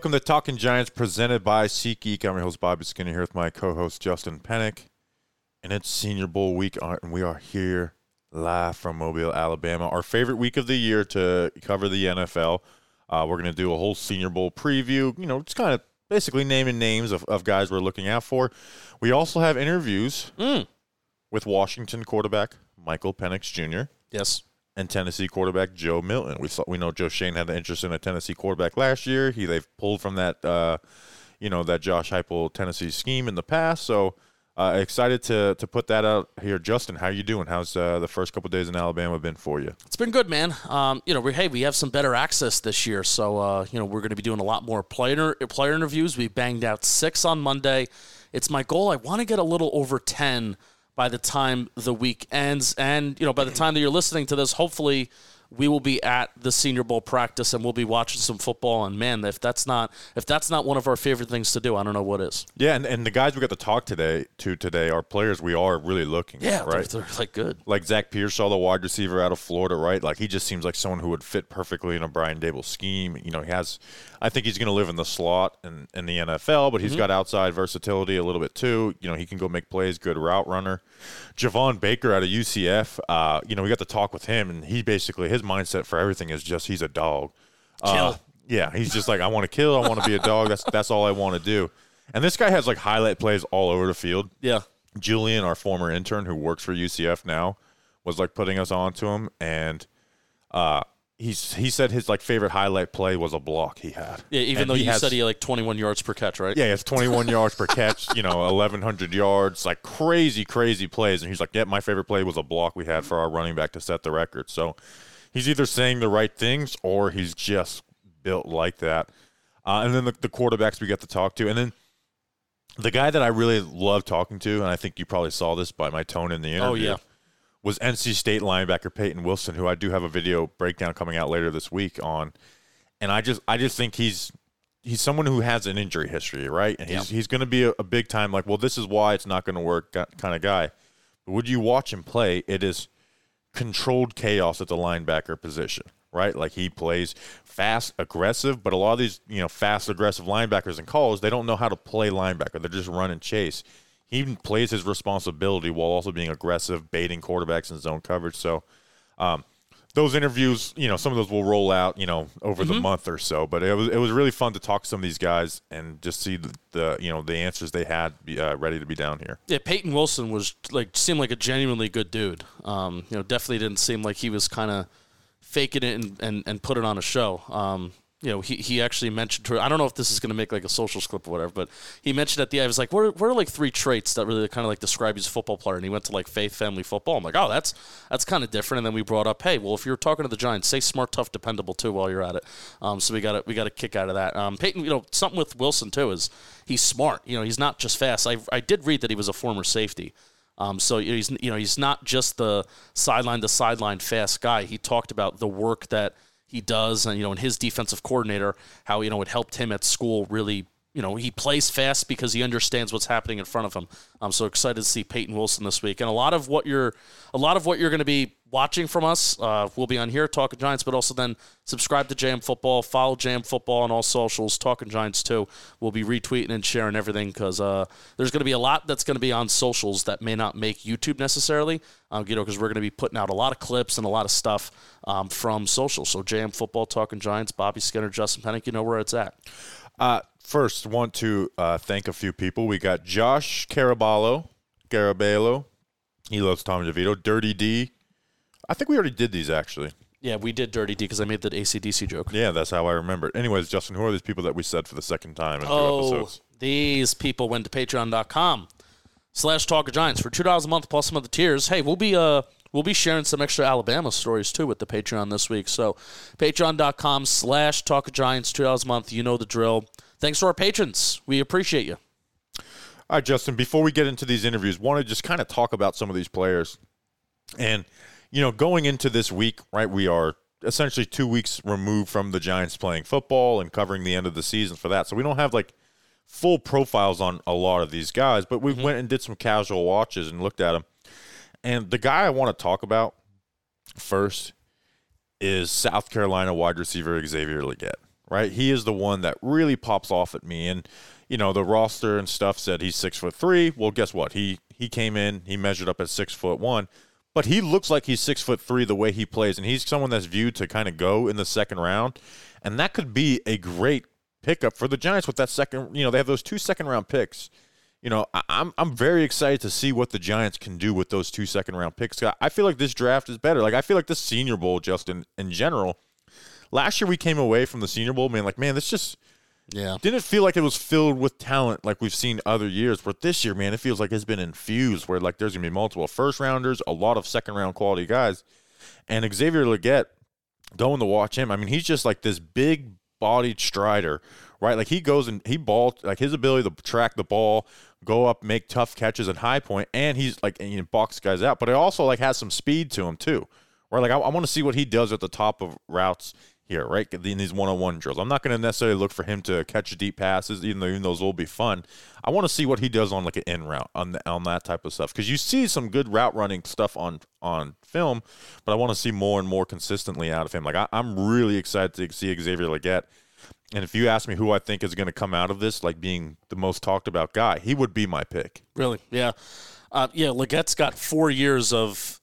Welcome to Talking Giants, presented by SeatGeek. I'm your host Bobby Skinner here with my co-host Justin Penik, and it's Senior Bowl week, uh, and we are here live from Mobile, Alabama. Our favorite week of the year to cover the NFL. Uh, we're going to do a whole Senior Bowl preview. You know, just kind of basically naming names of, of guys we're looking out for. We also have interviews Mm. with Washington quarterback Michael Penix Jr. Yes. And Tennessee quarterback Joe Milton. We saw we know Joe Schoen had an interest in a Tennessee quarterback last year. He they've pulled from that uh, you know that Josh Heupel Tennessee scheme in the past. So uh, excited to to put that out here. Justin, how are you doing? How's uh, the first couple days in Alabama been for you? It's been good, man. Um, you know, we, hey, we have some better access this year, so uh, you know we're going to be doing a lot more player player interviews. We banged out six on Monday. It's my goal. I want to get a little over ten by the time the week ends, and you know, by the time that you're listening to this, hopefully we will be at the Senior Bowl practice and we'll be watching some football. And man, if that's not if that's not one of our favorite things to do, I don't know what is. Yeah, and, and the guys we got to talk today to today are players we are really looking. Yeah, at, they're, right. they're like good. like Zach Pearsall, the wide receiver out of Florida, right? Like he just seems like someone who would fit perfectly in a Brian Daboll scheme. You know, he has, I think he's going to live in the slot in, in the NFL, but he's got outside versatility a little bit too. You know, he can go make plays, good route runner. Javon Baker out of UCF, uh, you know, we got to talk with him, and he basically his mindset for everything is just he's a dog. Uh, yeah, he's just like I want to kill, I want to be a dog. That's that's all I want to do. And this guy has like highlight plays all over the field. Yeah. Julian, our former intern who works for UCF now, was like putting us on to him, and uh, he's he said his like favorite highlight play was a block he had. Yeah, even And though he you has- said he had like 21 yards per catch, right? yeah, it's 21 yards per catch, you know, 1,100 yards, like crazy, crazy plays. And he's like, yeah, my favorite play was a block we had for our running back to set the record. So he's either saying the right things or he's just built like that. Uh, and then the, the quarterbacks we get to talk to. And then the guy that I really love talking to, and I think you probably saw this by my tone in the interview. Oh, yeah. Was NC State linebacker Peyton Wilson, who I do have a video breakdown coming out later this week on, and I just I just think he's he's someone who has an injury history, right? And he's he's going to be a, a big time like, well, this is why it's not going to work kind of guy. But would you watch him play? It is controlled chaos at the linebacker position, right? Like he plays fast, aggressive, but a lot of these, you know, fast, aggressive linebackers and calls, they don't know how to play linebacker. They're just run and chase. He even plays his responsibility while also being aggressive, baiting quarterbacks in zone coverage. So, um, those interviews, you know, some of those will roll out, you know, over the month or so. But it was it was really fun to talk to some of these guys and just see the, the you know the answers they had be, uh, ready to be down here. Yeah, Peyton Wilson was like seemed like a genuinely good dude. Um, you know, definitely didn't seem like he was kind of faking it and, and, and put it on a show. Um, you know, he, he actually mentioned to I don't know if this is going to make like a socials clip or whatever, but he mentioned at the end, he was like, what are, what are like three traits that really kind of like describe a football player? And he went to like faith, family, football. I'm like, oh, that's that's kind of different. And then we brought up, hey, well, if you're talking to the Giants, say smart, tough, dependable too while you're at it. Um, so we got we got a kick out of that. Um, Peyton, you know, something with Wilson too is he's smart. You know, he's not just fast. I I did read that he was a former safety. Um, so he's you know he's not just the sideline to sideline fast guy. He talked about the work that he does, and you know, and his defensive coordinator, how you know it helped him at school. Really, you know, he plays fast because he understands what's happening in front of him. I'm so excited to see Peyton Wilson this week, and a lot of what you're, a lot of what you're going to be watching from us uh, will be on here, Talking Giants, but also then subscribe to JM Football, follow JM Football on all socials, Talking Giants too. We'll be retweeting and sharing everything because uh, there's going to be a lot that's going to be on socials that may not make YouTube necessarily, um, you know, because we're going to be putting out a lot of clips and a lot of stuff um, from social. So JM Football, Talking Giants, Bobby Skinner, Justin Penik, you know where it's at. Uh, first, want to uh, thank a few people. We got Josh Caraballo, Garabello. He loves Tommy DeVito. Dirty D. I think we already did these actually. Yeah, we did Dirty D because I made that ACDC joke. Yeah, that's how I remember it. Anyways, Justin, who are these people that we said for the second time in two Oh, episodes? these people went to patreon.com slash talk of giants for two dollars a month plus some of the tiers. Hey, we'll be uh we'll be sharing some extra Alabama stories too with the Patreon this week. So patreon.com slash talk of giants, two dollars a month. You know the drill. Thanks to our patrons. We appreciate you. All right, Justin, before we get into these interviews, want to just kind of talk about some of these players. And, you know, going into this week, right, we are essentially two weeks removed from the Giants playing football and covering the end of the season for that. So we don't have like full profiles on a lot of these guys, but we mm-hmm. went and did some casual watches and looked at them. And the guy I want to talk about first is South Carolina wide receiver Xavier Legette, right? He is the one that really pops off at me. And you know, the roster and stuff said he's six foot three. Well, guess what? He he came in, he measured up at six foot one, but he looks like he's six foot three the way he plays, and he's someone that's viewed to kind of go in the second round, and that could be a great pickup for the Giants with that second. You know, they have those two second round picks. You know, I'm I'm very excited to see what the Giants can do with those two second round picks. I feel like this draft is better. Like I feel like the Senior Bowl, just in, in general. Last year we came away from the Senior Bowl, man, like man, this just Yeah. didn't feel like it was filled with talent like we've seen other years. But this year, man, it feels like it's been infused where like there's gonna be multiple first rounders, a lot of second round quality guys, and Xavier Legette. Going to watch him, I mean, he's just like this big bodied strider, right? Like he goes and he ball like his ability to track the ball, go up, make tough catches at high point, and he's like and, know, box guys out. But it also like has some speed to him too. Right? Like I, I want to see what he does at the top of routes here, right? In these one-on-one drills, I'm not going to necessarily look for him to catch deep passes, even though even those will be fun. I want to see what he does on like an in route on the, on that type of stuff because you see some good route running stuff on on film, but I want to see more and more consistently out of him. Like I, I'm really excited to see Xavier Legette. And if you ask me who I think is going to come out of this, like being the most talked about guy, he would be my pick. Really? Yeah. Uh, yeah, Legette's got four years of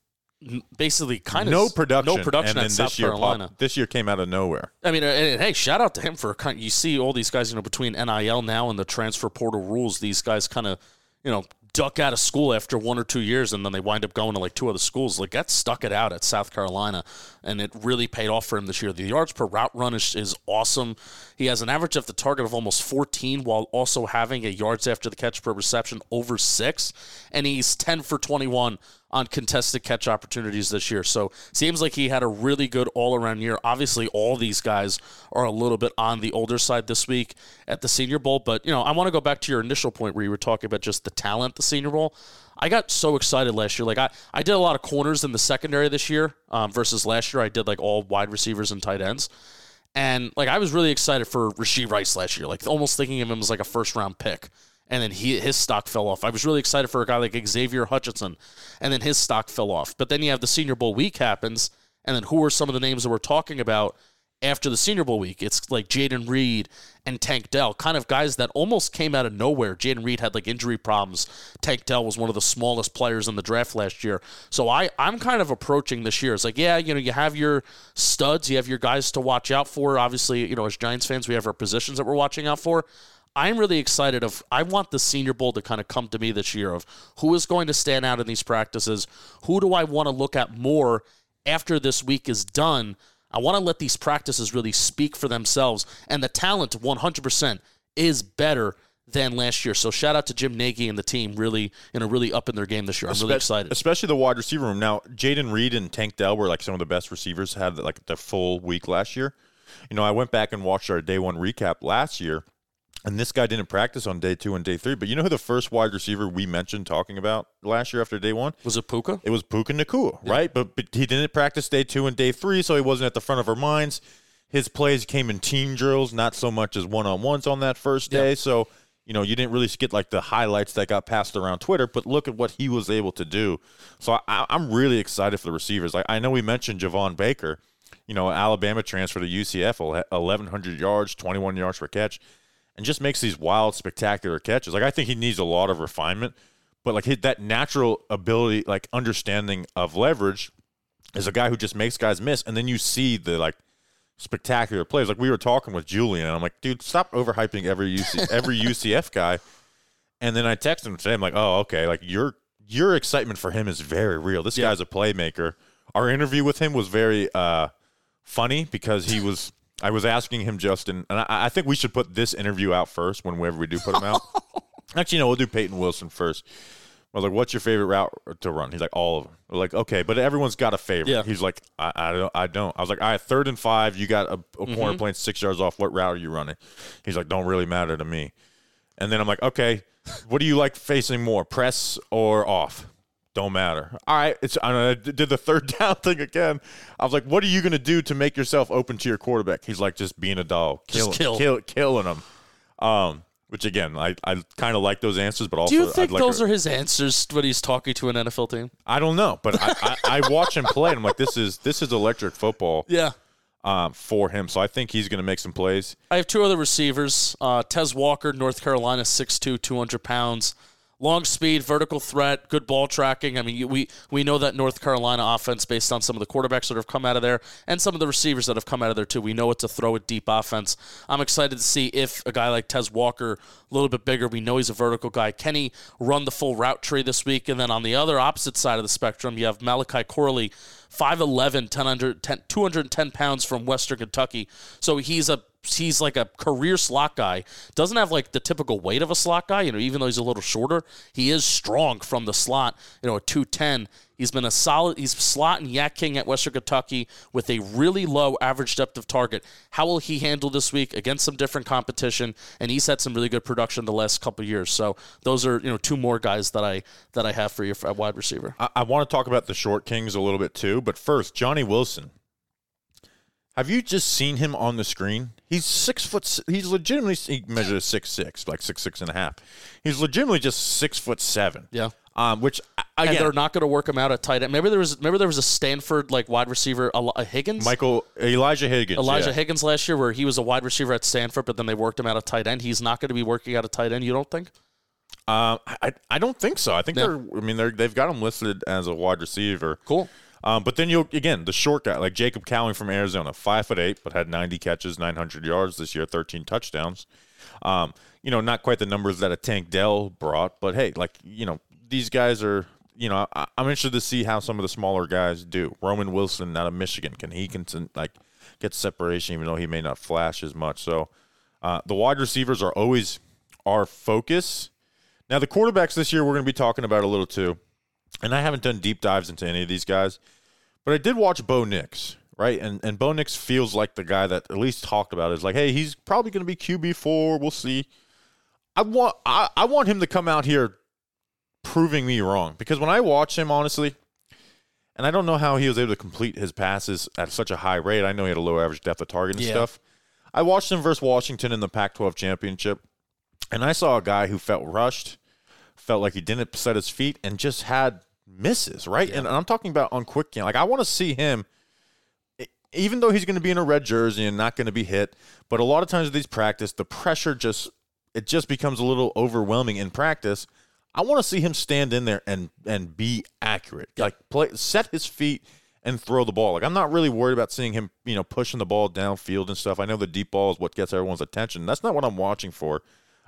basically kind of No production, no production and at South this year, Carolina. pop, this year came out of nowhere. I mean, and, and, hey, shout out to him for kind. You see all these guys, you know, between NIL now and the transfer portal rules, these guys kind of, you know, duck out of school after one or two years, and then they wind up going to like two other schools. Like that stuck it out at South Carolina, and it really paid off for him this year. The yards per route run is, is awesome. He has an average of the target of almost 14, while also having a yards after the catch per reception over six, and he's 10 for 21 on contested catch opportunities this year. So seems like he had a really good all around year. Obviously, all these guys are a little bit on the older side this week at the Senior Bowl. But you know, I want to go back to your initial point where you were talking about just the talent the Senior Bowl. I got so excited last year. Like I, I did a lot of corners in the secondary this year um, versus last year. I did like all wide receivers and tight ends. And like I was really excited for Rashee Rice last year, like almost thinking of him as like a first round pick. And then he his stock fell off. I was really excited for a guy like Xavier Hutchinson, and then his stock fell off. But then you have the Senior Bowl week happens, and then who are some of the names that we're talking about after the Senior Bowl week? It's like Jayden Reed and Tank Dell, kind of guys that almost came out of nowhere. Jayden Reed had like injury problems. Tank Dell was one of the smallest players in the draft last year. So I, I'm kind of approaching this year. It's like, yeah, you know, you have your studs, you have your guys to watch out for. Obviously, you know, as Giants fans, we have our positions that we're watching out for. I'm really excited of I want the senior bowl to kind of come to me this year of who is going to stand out in these practices, who do I want to look at more after this week is done. I want to let these practices really speak for themselves and the talent 100% is better than last year. So shout out to Jim Nagy and the team really, in a really up in their game this year. I'm really excited. Especially the wide receiver room. Now, Jayden Reed and Tank Dell were like some of the best receivers had like the full week last year. You know, I went back and watched our day one recap last year, and this guy didn't practice on day two and day three. But you know who the first wide receiver we mentioned talking about last year after day one? Was it Puka? It was Puka Nacua, right? But, but he didn't practice day two and day three, so he wasn't at the front of our minds. His plays came in team drills, not so much as one on ones on that first day. So, you know, you didn't really get like the highlights that got passed around Twitter, but look at what he was able to do. So I, I'm really excited for the receivers. Like I know we mentioned Javon Baker, you know, Alabama transfer to UCF, 1,100 yards, 21 yards per catch, and just makes these wild, spectacular catches. Like I think he needs a lot of refinement, but like his, that natural ability, like understanding of leverage, is a guy who just makes guys miss, and then you see the like spectacular plays. Like we were talking with Julian, and I'm like, dude, stop overhyping every UC, every UCF guy. And then I text him today. I'm like, oh, okay. Like your your excitement for him is very real. This Yeah. guy's a playmaker. Our interview with him was very uh, funny because he was. I was asking him, Justin, and I, I think we should put this interview out first whenever we do put him out. Actually, no, we'll do Peyton Wilson first. I was like, "What's your favorite route to run?" He's like, "All of them." We're like, "Okay, but everyone's got a favorite." Yeah. He's like, I, "I don't, I don't." I was like, "All right, third and five. You got a, a Mm-hmm. corner playing six yards off. What route are you running?" He's like, "Don't really matter to me." And then I'm like, "Okay, what do you like facing more, press or off?" Don't matter. All right, it's I, don't know, I did the third down thing again. I was like, "What are you gonna do to make yourself open to your quarterback?" He's like, "Just being a dog, killing, kill. kill, killing him." Um, which again, I, I kind of like those answers, but also Do you think like those are his answers when he's talking to an NFL team? I don't know, but I, I, I watch him play, and I'm like, this is this is electric football. Yeah. um, for him. So I think he's going to make some plays. I have two other receivers. Uh, Tez Walker, North Carolina, 6'2", 200 pounds. Long speed, vertical threat, good ball tracking. I mean, we we know that North Carolina offense based on some of the quarterbacks that have come out of there and some of the receivers that have come out of there too. We know it's a throw it deep offense. I'm excited to see if a guy like Tez Walker, a little bit bigger, we know he's a vertical guy. Can he run the full route tree this week? And then on the other opposite side of the spectrum, you have Malachi Corley, 5'11", 210 pounds from Western Kentucky. So he's a he's like a career slot guy. Doesn't have like the typical weight of a slot guy, you know, even though he's a little shorter, he is strong from the slot, you know, a 210. He's been a solid he's slot and YAC king at Western Kentucky with a really low average depth of target. How will he handle this week against some different competition? And he's had some really good production the last couple years. So those are, you know, two more guys that I that I have for you at wide receiver. I, I want to talk about the short kings a little bit too, but first, Johnny Wilson. Have you just seen him on the screen? He's six foot. He's legitimately he measured six six, like six six and a half. He's legitimately just six foot seven. Yeah. Um, which again, and they're not going to work him out at tight end. Maybe there was maybe there was a Stanford like wide receiver, a Higgins, Michael Elijah Higgins, Elijah yeah. Higgins last year, where he was a wide receiver at Stanford, but then they worked him out at tight end. He's not going to be working out at tight end. You don't think? Um, I I don't think so. I think yeah. they're. I mean, they're they've got him listed as a wide receiver. Cool. Um, but then you'll again the short guy like Jacob Cowing from Arizona, five foot eight, but had 90 catches, 900 yards this year, 13 touchdowns. Um, you know, not quite the numbers that a Tank Dell brought, but hey, like you know, these guys are. You know, I, am interested to see how some of the smaller guys do. Roman Wilson out of Michigan, can he can like get separation even though he may not flash as much? So uh, the wide receivers are always our focus. Now the quarterbacks this year we're going to be talking about a little too and I haven't done deep dives into any of these guys, but I did watch Bo Nix, right? And and Bo Nix feels like the guy that at least talked about is like, hey, he's probably going to be QB four. We'll see. I want I, I want him to come out here proving me wrong because when I watch him, honestly, and I don't know how he was able to complete his passes at such a high rate. I know he had a low average depth of target and yeah. stuff. I watched him versus Washington in the Pac-12 championship, and I saw a guy who felt rushed, felt like he didn't set his feet, and just had misses, right? Yeah. And I'm talking about on quick game. Like I want to see him even though he's going to be in a red jersey and not going to be hit, but a lot of times with these practice, the pressure just it just becomes a little overwhelming in practice. I want to see him stand in there and and be accurate. Like play set his feet and throw the ball. Like I'm not really worried about seeing him, you know, pushing the ball downfield and stuff. I know the deep ball is what gets everyone's attention. That's not what I'm watching for.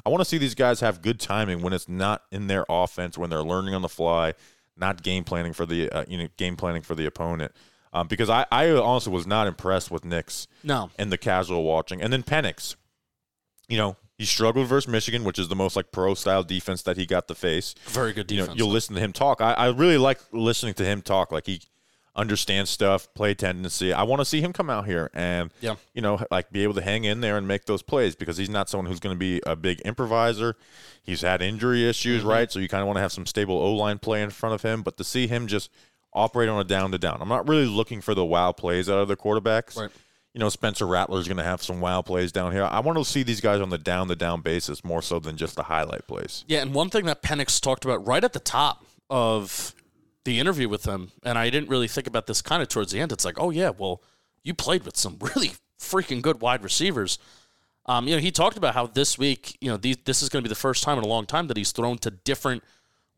I want to see these guys have good timing when it's not in their offense, when they're learning on the fly, not game planning for the uh, you know game planning for the opponent. Um, because I, I honestly was not impressed with Nix. No. In the casual watching, and then Penix, you know, he struggled versus Michigan, which is the most like pro style defense that he got to face. Very good defense. You know, you'll listen to him talk. I, I really like listening to him talk. Like he understands stuff, play tendency. I want to see him come out here and yeah. you know, like be able to hang in there and make those plays because he's not someone who's going to be a big improviser. He's had injury issues, mm-hmm. right? So you kind of want to have some stable O line play in front of him. But to see him just operate on a down to down, I'm not really looking for the wow plays out of the quarterbacks. Right. You know, Spencer Rattler is going to have some wow plays down here. I want to see these guys on the down the down basis more so than just the highlight plays. Yeah, and one thing that Penix talked about right at the top of the interview with him, and I didn't really think about this kind of towards the end. It's like, oh yeah, well, you played with some really freaking good wide receivers. Um, you know, he talked about how this week, you know, these, this is going to be the first time in a long time that he's thrown to different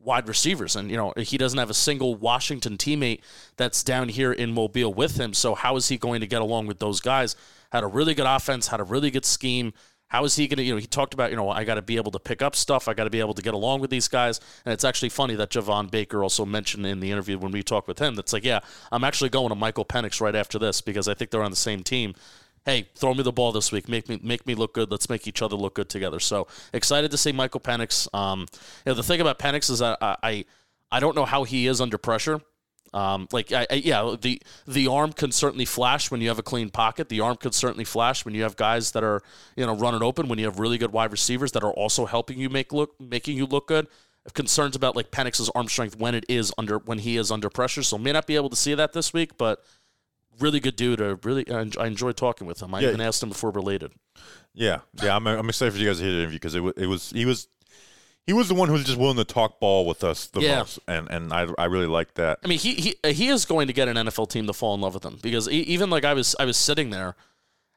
wide receivers, and you know, he doesn't have a single Washington teammate that's down here in Mobile with him. So how is he going to get along with those guys? Had a really good offense, had a really good scheme. How is he going to, you know, he talked about, you know, I got to be able to pick up stuff. I got to be able to get along with these guys. And it's actually funny that Javon Baker also mentioned in the interview when we talked with him that's like, yeah, I'm actually going to Michael Penix right after this because I think they're on the same team. Hey, throw me the ball this week. Make me make me look good. Let's make each other look good together. So excited to see Michael Penix. Um, you know, the thing about Penix is that I, I I don't know how he is under pressure. Um, like I, I, yeah, the the arm can certainly flash when you have a clean pocket. The arm can certainly flash when you have guys that are you know running open. When you have really good wide receivers that are also helping you make look making you look good. concerns about like Penix's arm strength when it is under when he is under pressure. So may not be able to see that this week, but really good dude. I really I enjoy talking with him. I yeah. even asked him before related. Yeah, yeah, I'm, I'm excited for you guys to hear the interview because it, it was he was he was the one who was just willing to talk ball with us the Yeah. most, and and I I really like that. I mean, he he he is going to get an NFL team to fall in love with him because e- even like I was I was sitting there,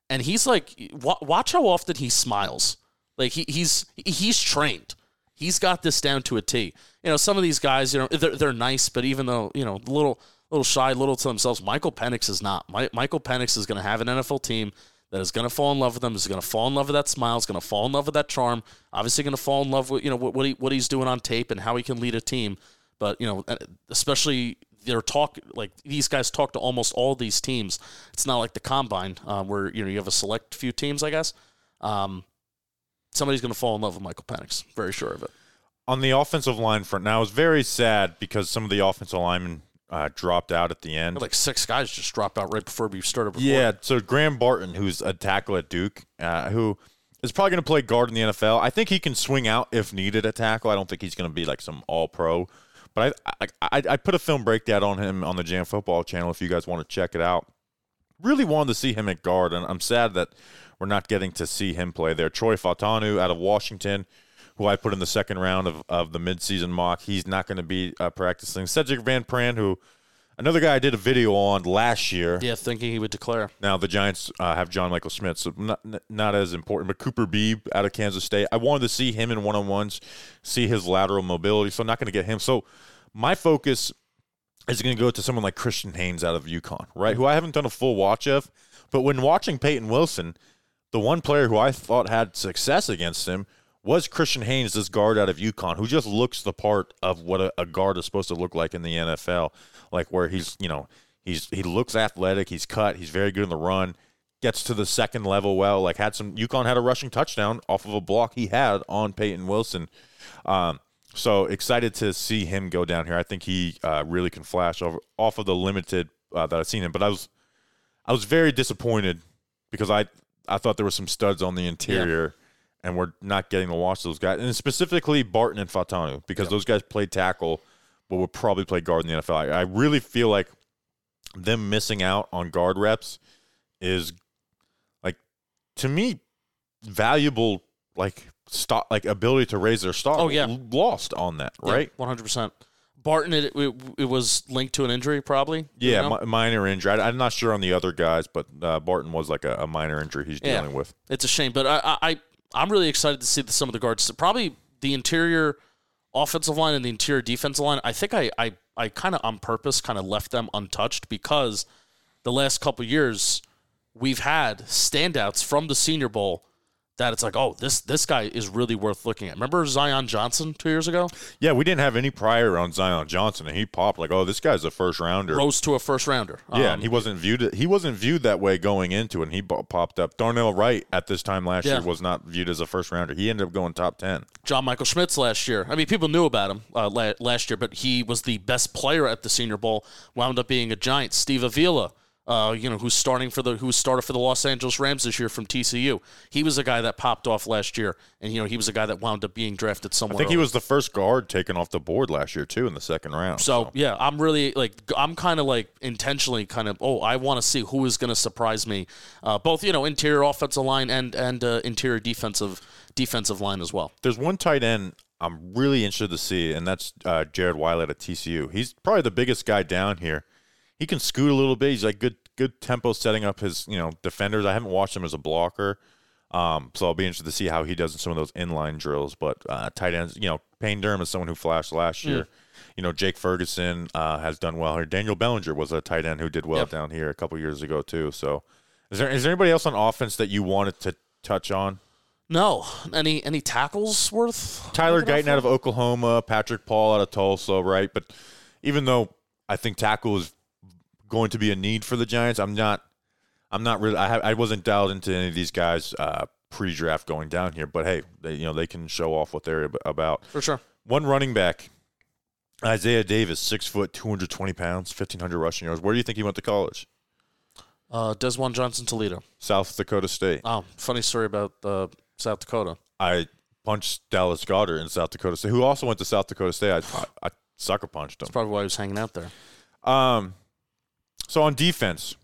and he's like, wa- watch how often he smiles. Like he he's he's trained. He's got this down to a T. You know, some of these guys, you know, they're they're nice, but even though you know, little little shy, little to themselves, Michael Penix is not. Mi- Michael Penix is going to have an NFL team that is going to fall in love with him. Is going to fall in love with that smile. Is going to fall in love with that charm. Obviously, going to fall in love with you know what, what he what he's doing on tape and how he can lead a team. But you know, especially their talk like these guys talk to almost all these teams. It's not like the combine uh, where you know you have a select few teams. I guess um, somebody's going to fall in love with Michael Penix. Very sure of it. on the offensive line front, now it's very sad because some of the offensive linemen uh, dropped out at the end. Like six guys just dropped out right before we started. Yeah, so Graham Barton, who's a tackle at Duke, uh, who is probably going to play guard in the NFL. I think he can swing out if needed at tackle. I don't think he's going to be like some All Pro, but I, I I I put a film breakdown on him on the JM Football channel if you guys want to check it out. Really wanted to see him at guard, and I'm sad that we're not getting to see him play there. Troy Fautanu out of Washington, who I put in the second round of, of the midseason mock, he's not going to be uh, practicing. Cedric Van Pran, who another guy I did a video on last year. yeah, thinking he would declare. Now the Giants uh, have John Michael Schmitz, so not not as important. But Cooper Beebe out of Kansas State, I wanted to see him in one on ones, see his lateral mobility. So I'm not going to get him. So my focus is going to go to someone like Christian Haynes out of UConn, right? Who I haven't done a full watch of, but when watching Peyton Wilson, the one player who I thought had success against him was Christian Haynes, this guard out of UConn, who just looks the part of what a, a guard is supposed to look like in the NFL, like where he's, you know, he's he looks athletic, he's cut, he's very good in the run, gets to the second level well. Like had some UConn had a rushing touchdown off of a block he had on Peyton Wilson. Um, so excited to see him go down here. I think he uh, really can flash over off of the limited uh, that I've seen him. But I was I was very disappointed because I I thought there were some studs on the interior, and we're not getting to watch those guys, and specifically Barton and Fautanu because those guys played tackle, but would probably play guard in the NFL. I, I really feel like them missing out on guard reps is like to me valuable like stock like ability to raise their stock. Oh, yeah. lost on that right. one hundred percent. Barton, it, it it was linked to an injury, probably. you Yeah, know? mi- minor injury. I, I'm not sure on the other guys, but uh, Barton was like a, a minor injury he's Yeah. dealing with. It's a shame, but I I- I'm really excited to see the, some of the guards. Probably the interior offensive line and the interior defensive line. I think I I, I kind of on purpose kind of left them untouched because the last couple years we've had standouts from the Senior Bowl that it's like, oh, this this guy is really worth looking at. Remember Zion Johnson two years ago Yeah, we didn't have any prior on Zion Johnson, and he popped like, "Oh, this guy's a first rounder." rose to a first rounder. yeah, Um, and he wasn't viewed. He wasn't viewed that way going into it. And he popped up. Darnell Wright at this time last Yeah. year was not viewed as a first rounder. He ended up going top ten. John Michael Schmitz last year. I mean, people knew about him uh, la- last year, but he was the best player at the Senior Bowl. Wound up being a Giant. Steve Avila, uh, you know, who's starting for the who started for the Los Angeles Rams this year from TCU. He was a guy that popped off last year, and you know, he was a guy that wound up being drafted somewhere. I think he was the first guard taken off the board last year too in the second round. So yeah, I'm really like I'm kind of like intentionally kind of oh I want to see who is going to surprise me, uh, both you know interior offensive line and and uh, interior defensive defensive line as well. there's one tight end I'm really interested to see, and that's uh, Jared Wiley at TCU. He's probably the biggest guy down here. He can scoot a little bit. He's like good good tempo setting up his you know defenders. I haven't watched him as a blocker, um, so I'll be interested to see how he does in some of those inline drills. But uh, tight ends, you know, Payne Durham is someone who flashed last year. You know, Jake Ferguson uh, has done well here. Daniel Bellinger was a tight end who did well Yep. down here a couple years ago too. So, is there is there anybody else on offense that you wanted to touch on? No, any any tackles worth Tyler Guyton out of Oklahoma, Patrick Paul out of Tulsa, right? But even though I think tackle is going to be a need for the Giants, I'm not. I'm not really. I, have, I wasn't dialed into any of these guys uh, pre-draft going down here, but hey, they, you know they can show off what they're about. for sure. One running back, Isaiah Davis, six foot, 220 pounds, 1500 rushing yards. Where do you think he went to college? Uh, Desjuan Johnson Toledo. South Dakota State. Oh, funny story about uh, South Dakota. I punched Dallas Goedert in South Dakota State, who also went to South Dakota State. I, I, I sucker punched him. That's probably why he was hanging out there. Um, so on defense,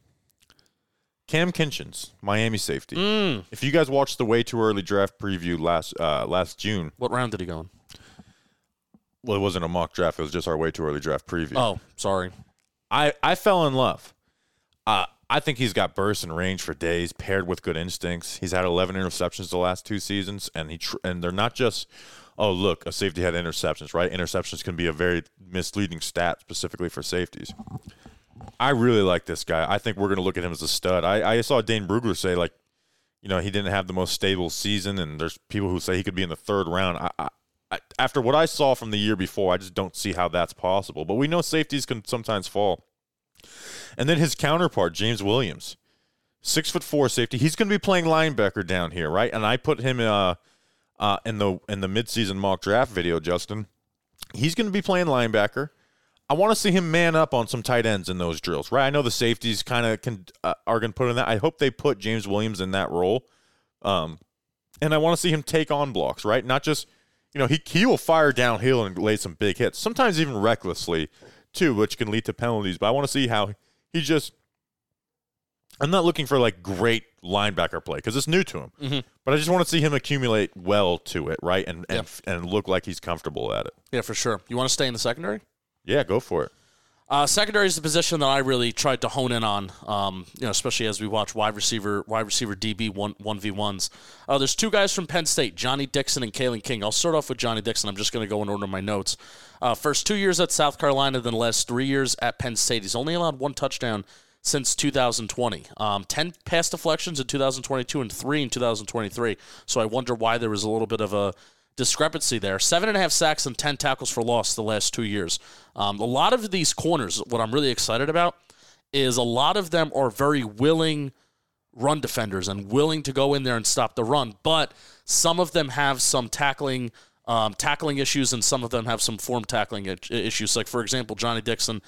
Cam Kinchens, Miami safety. Mm. If you guys watched the way too early draft preview last uh, last June, What round did he go in? well, it wasn't a mock draft. It was just our way too early draft preview. Oh, sorry. I I fell in love. Uh, I think he's got burst and range for days, paired with good instincts. He's had 11 interceptions the last two seasons, and he tr- and they're not just oh look a safety had interceptions, right? Interceptions can be a very misleading stat specifically for safeties. I really like this guy. I think we're going to look at him as a stud. I, I saw Dane Brugler say like, you know, he didn't have the most stable season, and there's people who say he could be in the third round. I, I, after what I saw from the year before, I just don't see how that's possible. But we know safeties can sometimes fall. And then his counterpart, James Williams, six foot four safety. He's going to be playing linebacker down here, right? And I put him uh, uh, in the in the midseason mock draft video, Justin. He's going to be playing linebacker. I want to see him man up on some tight ends in those drills, right? I know the safeties kind of can uh, are going to put in that. I hope they put James Williams in that role, um, and I want to see him take on blocks, right? Not just you know he he will fire downhill and lay some big hits, sometimes even recklessly too, which can lead to penalties. But I want to see how he just. I'm not looking for like great linebacker play because it's new to him, Mhm. but I just want to see him accumulate well to it, right, and and, Yeah. and look like he's comfortable at it. Yeah, for sure. You want to stay in the secondary? Yeah, go for it. Uh, secondary is the position that I really tried to hone in on. Um, you know, especially as we watch wide receiver, wide receiver DB one v ones. Uh, there's two guys from Penn State, Johnny Dixon and Kalen King. I'll start off with Johnny Dixon. I'm just going to go in order of my notes. Uh, first two years at South Carolina, then the last three years at Penn State. He's only allowed one touchdown since 2020. Um, 10 pass deflections in 2022 and three in 2023. So I wonder why there was a little bit of a discrepancy there. Seven and a half sacks and 10 tackles for loss the last two years. Um, a lot of these corners, what I'm really excited about is a lot of them are very willing run defenders and willing to go in there and stop the run, but some of them have some tackling. Um, tackling issues, and some of them have some form tackling issues. Like, for example, Johnny Dixon,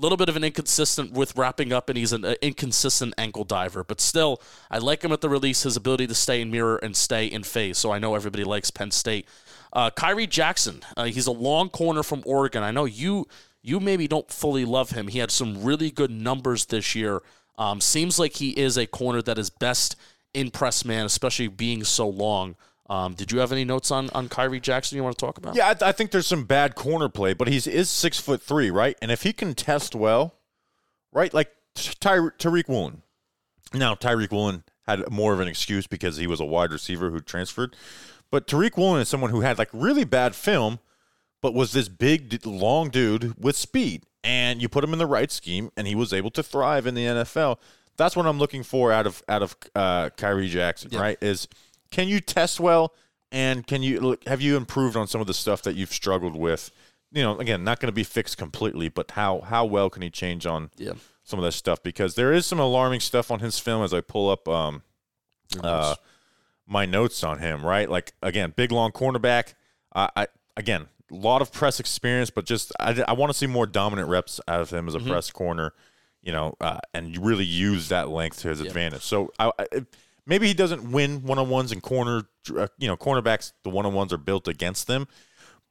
little bit of an inconsistent with wrapping up, and he's an uh, inconsistent ankle diver. But still, I like him at the release, his ability to stay in mirror and stay in phase. So I know everybody likes Penn State. Uh, Khyree Jackson, uh, he's a long corner from Oregon. I know you you maybe don't fully love him. He had some really good numbers this year. Um, seems like he is a corner that is best in press man, especially being so long. Um, did you have any notes on on Khyree Jackson you want to talk about? Yeah, I, I think there's some bad corner play, but he's is six foot three, right? And if he can test well, right, like Ty, Tariq Woolen. Now Tyreek Woolen had more of an excuse because he was a wide receiver who transferred, but Tariq Woolen is someone who had like really bad film, but was this big, long dude with speed, and you put him in the right scheme, and he was able to thrive in the NFL. That's what I'm looking for out of out of uh, Khyree Jackson, right? Is can you test well, and can you look, have you improved on some of the stuff that you've struggled with? You know, again, not going to be fixed completely, but how how well can he change on Yeah. some of that stuff? Because there is some alarming stuff on his film as I pull up um, uh, my notes on him. Right, like again, big long cornerback. I, I again, a lot of press experience, but just I, I want to see more dominant reps out of him as a press corner. You know, uh, and really use that length to his advantage. So I, I, maybe he doesn't win one on ones and corner. Uh, you know, cornerbacks the one on ones are built against them,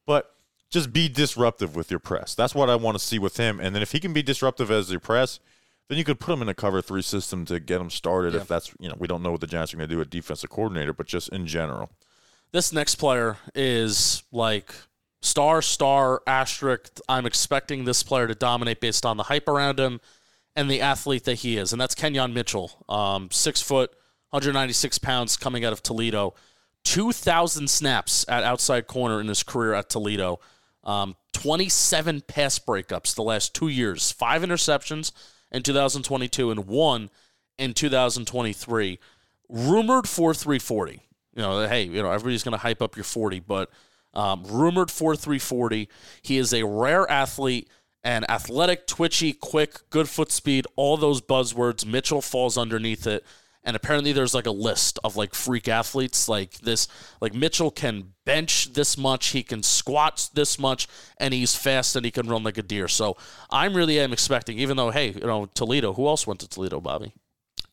but just be disruptive with your press. That's what I want to see with him. And then if he can be disruptive as your press, then you could put him in a cover three system to get him started. Yeah. If that's you know we don't know what the Giants are going to do at defensive coordinator, but just in general. This next player is like star, star, asterisk. I'm expecting this player to dominate based on the hype around him and the athlete that he is, and that's Quinyon Mitchell, um, six foot, 196 pounds, coming out of Toledo. 2,000 snaps at outside corner in his career at Toledo. Um, 27 pass breakups the last two years, five interceptions in 2022 and one in 2023. Rumored for 340. You know, hey, you know, everybody's going to hype up your 40, but um, rumored for 340. He is a rare athlete and athletic, twitchy, quick, good foot speed, all those buzzwords. Mitchell falls underneath it. And apparently there's like a list of like freak athletes like this. Like Mitchell can bench this much, he can squat this much, and he's fast and he can run like a deer. So I'm really am expecting, even though, hey, you know, Toledo, who else went to Toledo, Bobby?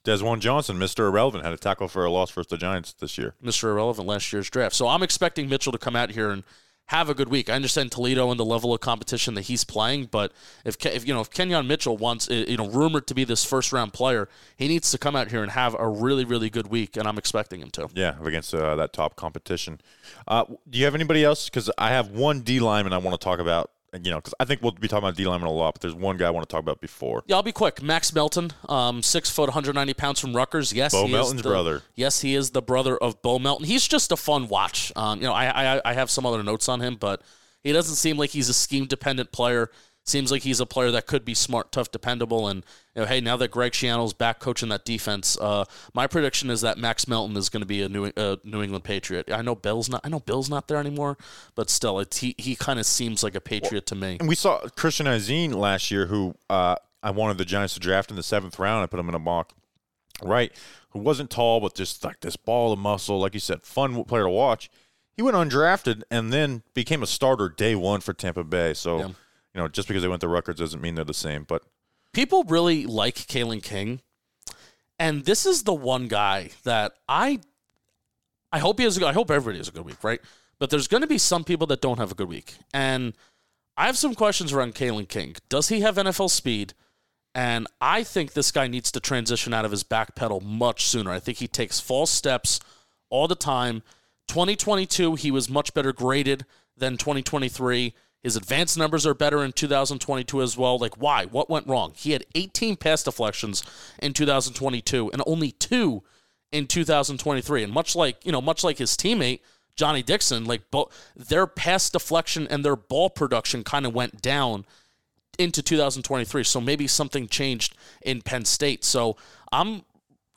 Desjuan Johnson, Mr. Irrelevant, had a tackle for a loss versus the Giants this year. Mr. Irrelevant last year's draft. So I'm expecting Mitchell to come out here and have a good week. I understand Toledo and the level of competition that he's playing, but if, if you know if Quinyon Mitchell wants you know rumored to be this first round player, he needs to come out here and have a really really good week, and I'm expecting him to. Yeah, against uh, that top competition. Uh, do you have anybody else? Because I have one D lineman I want to talk about you know, because I think we'll be talking about D lineman a lot, but there's one guy I want to talk about before. Yeah, I'll be quick. Max Melton, um, six foot, 190 pounds from Rutgers. Yes, Bo Melton's the, brother. Yes, he is the brother of Bo Melton. He's just a fun watch. Um, you know, I, I I have some other notes on him, but he doesn't seem like he's a scheme dependent player. Seems like he's a player that could be smart, tough, dependable. And you know, hey, now that Greg Schiano's back coaching that defense, uh, my prediction is that Max Melton is going to be a New, uh, New England Patriot. I know Bill's not. I know Bill's not there anymore, but still, it, he he kind of seems like a Patriot well, to me. And we saw Christian Izien last year, who uh, I wanted the Giants to draft in the seventh round. I put him in a mock, right? Who wasn't tall, but just like this ball of muscle, like you said, fun player to watch. He went undrafted and then became a starter day one for Tampa Bay. So. Yeah you know, just because they went to Rutgers doesn't mean they're the same. But people really like Kalen King, and this is the one guy that I, I hope he has. A, I hope everybody has a good week, right? But there's going to be some people that don't have a good week, and I have some questions around Kalen King. Does he have NFL speed? And I think this guy needs to transition out of his back pedal much sooner. I think he takes false steps all the time. 2022, he was much better graded than 2023. His advanced numbers are better in 2022 as well. Like, why? What went wrong? He had 18 pass deflections in 2022 and only two in 2023. And much like, you know, much like his teammate, Johnny Dixon, like bo- their pass deflection and their ball production kind of went down into 2023. So maybe something changed in Penn State. So I'm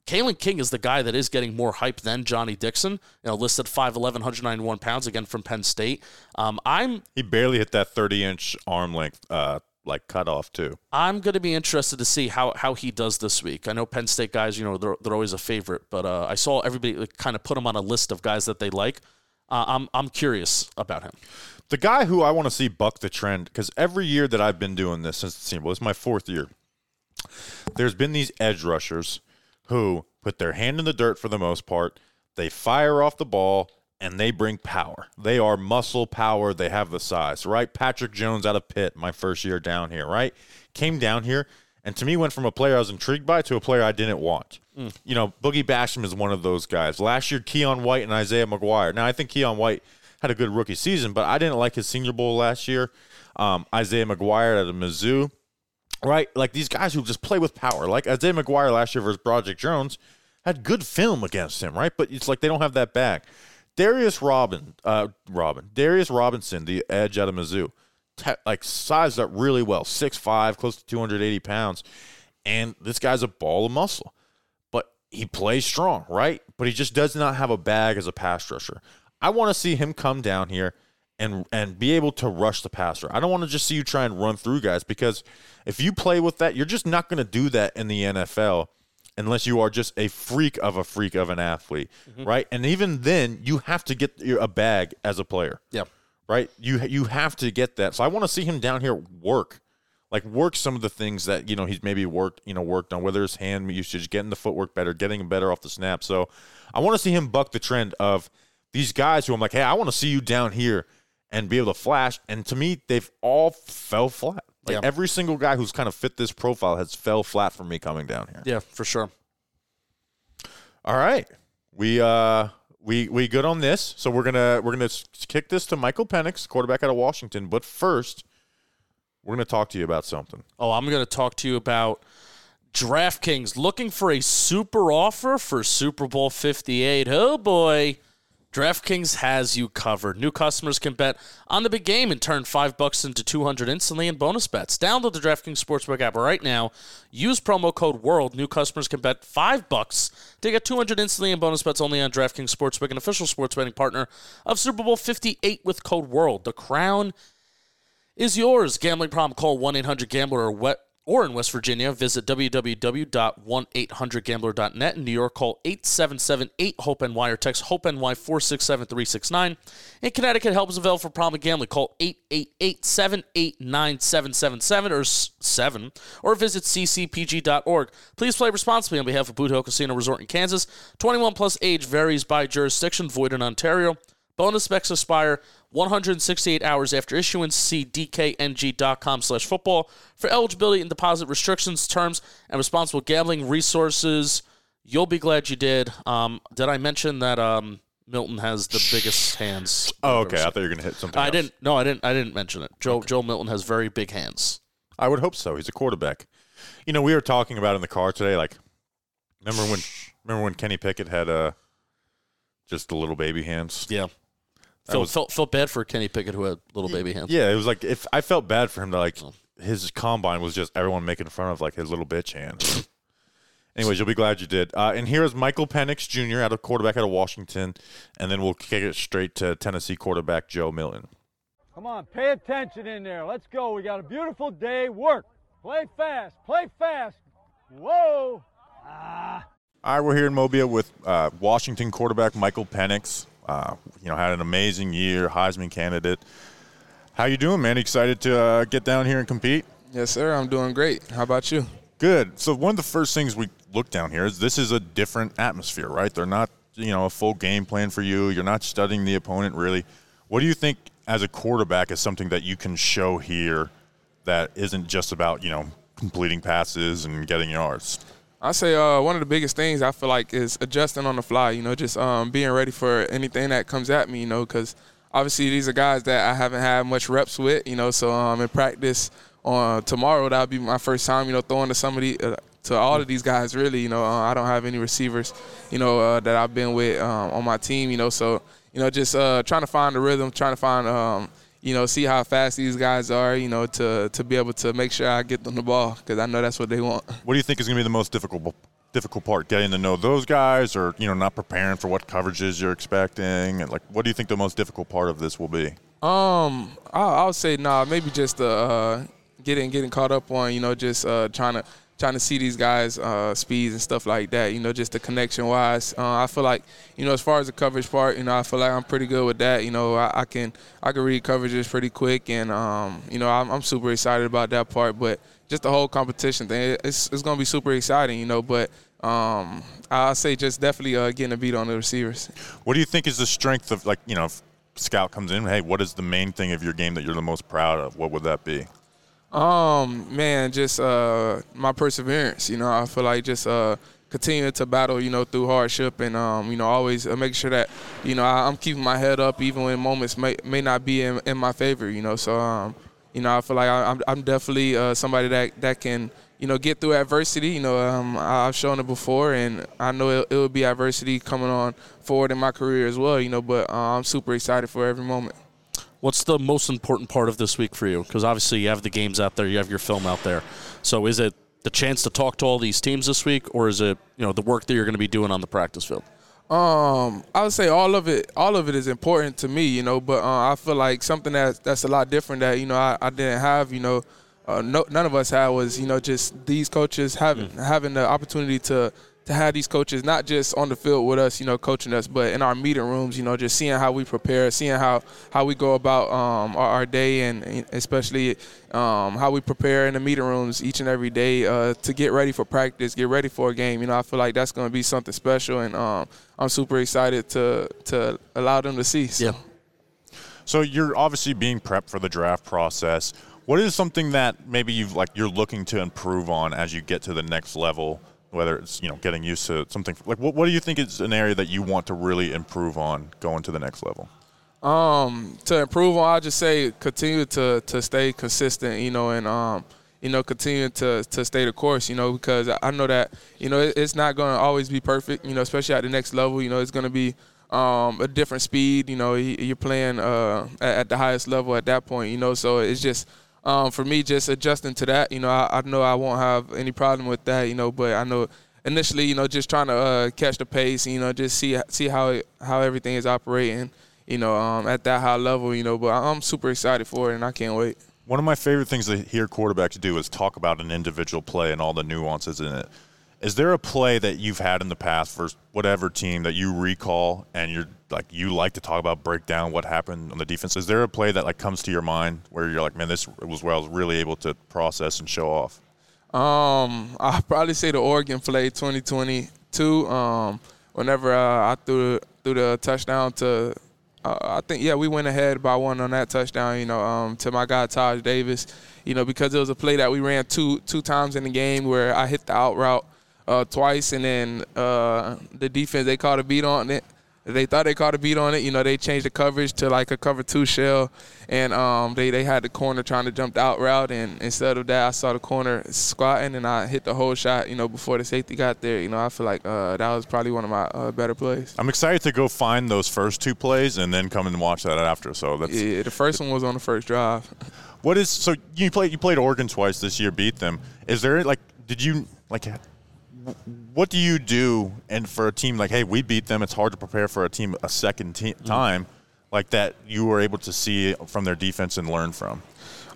Kalen King is the guy that is getting more hype than Johnny Dixon. You know, listed 5'11", 191 pounds again from Penn State. Um, I'm he barely hit that thirty inch arm length. Uh, like cutoff too. I'm going to be interested to see how, how he does this week. I know Penn State guys, you know, they're, they're always a favorite, but uh, I saw everybody kind of put him on a list of guys that they like. Uh, I'm I'm curious about him. The guy who I want to see buck the trend because every year that I've been doing this since the team, well, it's my fourth year. There's been these edge rushers who put their hand in the dirt for the most part. They fire off the ball and they bring power. They are muscle power. They have the size, right? Patrick Jones out of Pitt, my first year down here, right? Came down here and to me went from a player I was intrigued by to a player I didn't want. Mm. You know, Boogie Basham is one of those guys. Last year, Keion White and Isaiah McGuire. Now, I think Keion White had a good rookie season, but I didn't like his Senior Bowl last year. Um, Isaiah McGuire at a Mizzou right? Like these guys who just play with power. Like Isaiah McGuire last year versus Broderick Jones had good film against him, right? But it's like they don't have that back. Darius Robin, uh, Robin, Darius Robinson, the edge out of Mizzou, te- like sized up really well, six five, close to 280 pounds. And this guy's a ball of muscle. But he plays strong, right? But he just does not have a bag as a pass rusher. I want to see him come down here – and and be able to rush the passer. I don't want to just see you try and run through guys because if you play with that, you're just not going to do that in the NFL unless you are just a freak of a freak of an athlete, mm-hmm. right? And even then, you have to get a bag as a player. Yeah. Right? You you have to get that. So I want to see him down here work. Like work some of the things that, you know, he's maybe worked, you know, worked on, whether his hand usage, getting the footwork better, getting better off the snap. So I want to see him buck the trend of these guys who I'm like, hey, I want to see you down here and be able to flash. And to me, they've all fell flat. Like yeah. every single guy who's kind of fit this profile has fell flat for me coming down here. Yeah, for sure. All right. We uh we we good on this. So we're gonna we're gonna kick this to Michael Penix, quarterback out of Washington. But first, we're gonna talk to you about something. Oh, I'm gonna talk to you about DraftKings looking for a super offer for Super Bowl 58. Oh boy. DraftKings has you covered. New customers can bet on the big game and turn 5 bucks into 200 instantly in bonus bets. Download the DraftKings Sportsbook app right now. Use promo code WORLD. New customers can bet 5 bucks to get 200 instantly in bonus bets only on DraftKings Sportsbook, an official sports betting partner of Super Bowl 58 with code WORLD. The crown is yours. Gambling problem? Call 1-800-GAMBLER or or in West Virginia, visit www.1800gambler.net. In New York, call 877-8-HOPE-NY or text HOPE-NY 467-369. In Connecticut, help is available for problem gambling. Call 888-789-777 or 7 or visit ccpg.org. Please play responsibly on behalf of Boot Hill Casino Resort in Kansas. 21 plus age varies by jurisdiction, void in Ontario. Bonus specs expire 168 hours after issuance. See dkng.com slash football for eligibility and deposit restrictions, terms, and responsible gambling resources. You'll be glad you did. Um, did I mention that um, Milton has the biggest hands? Oh, okay. I thought you were gonna hit something. I else. didn't. No, I didn't. I didn't mention it. Joe Joe Milton has very big hands. I would hope so. He's a quarterback. You know, we were talking about in the car today. Like, remember when? Remember when Kenny Pickett had uh, just the little baby hands? Yeah. Felt, was- felt felt bad for Kenny Pickett who had little baby hands. Yeah, it was like if I felt bad for him to like Oh. his combine was just everyone making fun of like his little bitch hands. Anyways, you'll be glad you did. Uh, and here is Michael Penix Jr. out of quarterback out of Washington, and then we'll kick it straight to Tennessee quarterback Joe Milton. Come on, pay attention in there. Let's go. We got a beautiful day. Work. Play fast. Play fast. Whoa. Ah. All right, we're here in Mobile with uh, Washington quarterback Michael Penix. Uh, you know, had an amazing year, Heisman candidate. How you doing, man? Excited to uh, get down here and compete? Yes, sir. I'm doing great. How about you? Good. So one of the first things we look down here is this is a different atmosphere, right? They're not, you know, a full game plan for you. You're not studying the opponent really. What do you think as a quarterback is something that you can show here that isn't just about, you know, completing passes and getting yards? I say uh, one of the biggest things I feel like is adjusting on the fly. You know, just um, being ready for anything that comes at me. You know, because obviously these are guys that I haven't had much reps with. You know, so um, in practice on tomorrow that'll be my first time. You know, throwing to somebody. Uh, to all of these guys, really, you know, uh, I don't have any receivers, you know, uh, that I've been with um, on my team, you know, so you know, just uh, trying to find the rhythm, trying to find, um, you know, see how fast these guys are, you know, to to be able to make sure I get them the ball because I know that's what they want. What do you think is going to be the most difficult difficult part? Getting to know those guys, or you know, not preparing for what coverages you're expecting, and like, what do you think the most difficult part of this will be? Um, I, I would say nah, maybe just the uh, getting getting caught up on, you know, just uh, trying to trying to see these guys' uh, speeds and stuff like that. You know, just the connection wise. Uh, I feel like you know, as far as the coverage part, you know, I feel like I'm pretty good with that. You know, I, I can I can read coverages pretty quick, and um, you know, I'm, I'm super excited about that part. But just the whole competition thing, it's it's gonna be super exciting. You know, but um, I'll say just definitely uh, getting a beat on the receivers. What do you think is the strength of like you know, scout comes in, hey, what is the main thing of your game that you're the most proud of? What would that be? Um, man, just uh, my perseverance. You know, I feel like just uh, continuing to battle, you know, through hardship, and um, you know, always uh, make sure that you know I, I'm keeping my head up, even when moments may may not be in, in my favor. You know, so um, you know, I feel like I, I'm I'm definitely uh, somebody that that can you know get through adversity. You know, um, I've shown it before, and I know it, it will be adversity coming on forward in my career as well. You know, but uh, I'm super excited for every moment. What's the most important part of this week for you? Because obviously you have the games out there, you have your film out there. So is it the chance to talk to all these teams this week, or is it you know the work that you're going to be doing on the practice field? Um, I would say all of it. All of it is important to me, you know. But uh, I feel like something that that's a lot different that you know I, I didn't have, you know, uh, no, none of us had was you know just these coaches having having the opportunity to to have these coaches not just on the field with us, you know, coaching us, but in our meeting rooms, you know, just seeing how we prepare, seeing how how we go about um, our, our day, and especially um, how we prepare in the meeting rooms each and every day uh, to get ready for practice, get ready for a game. You know, I feel like that's going to be something special, and um, I'm super excited to to allow them to see. So. Yeah. So you're obviously being prepped for the draft process. What is something that maybe you've like you're looking to improve on as you get to the next level? Whether it's you know getting used to something like what, what do you think is an area that you want to really improve on going to the next level? Um, to improve on, I just say continue to to stay consistent, you know, and um, you know, continue to to stay the course, you know, because I know that you know it's not going to always be perfect, you know, especially at the next level. You know, it's going to be um, a different speed. You know, you- you're playing uh, at the highest level at that point, you know, so it's just. Um, for me, just adjusting to that, you know, I, I know I won't have any problem with that, you know, but I know initially, you know, just trying to uh, catch the pace, you know, just see see how how everything is operating, you know, um, at that high level, you know. But I'm super excited for it, and I can't wait. One of my favorite things to hear quarterbacks do is talk about an individual play and all the nuances in it. Is there a play that you've had in the past for whatever team that you recall and you're like you like to talk about break down what happened on the defense? Is there a play that like comes to your mind where you're like, man, this was where I was really able to process and show off? Um, I'll probably say the Oregon play 2022. Um, whenever uh, I threw threw the touchdown to uh, I think yeah, we went ahead by one on that touchdown. You know, um, to my guy Taj Davis. You know, because it was a play that we ran two two times in the game where I hit the out route uh, twice, and then uh, the defense they caught a beat on it. They thought they caught a beat on it. You know, they changed the coverage to like a cover two shell, and um, they they had the corner trying to jump the out route, and instead of that, I saw the corner squatting, and I hit the whole shot. You know, before the safety got there. You know, I feel like uh, that was probably one of my uh, better plays. I'm excited to go find those first two plays and then come and watch that after. So that's yeah. The first one was on the first drive. What is so you played you played Oregon twice this year, beat them. Is there like did you like what do you do and for a team like hey we beat them it's hard to prepare for a team a second te- mm. time mm. like that you were able to see from their defense and learn from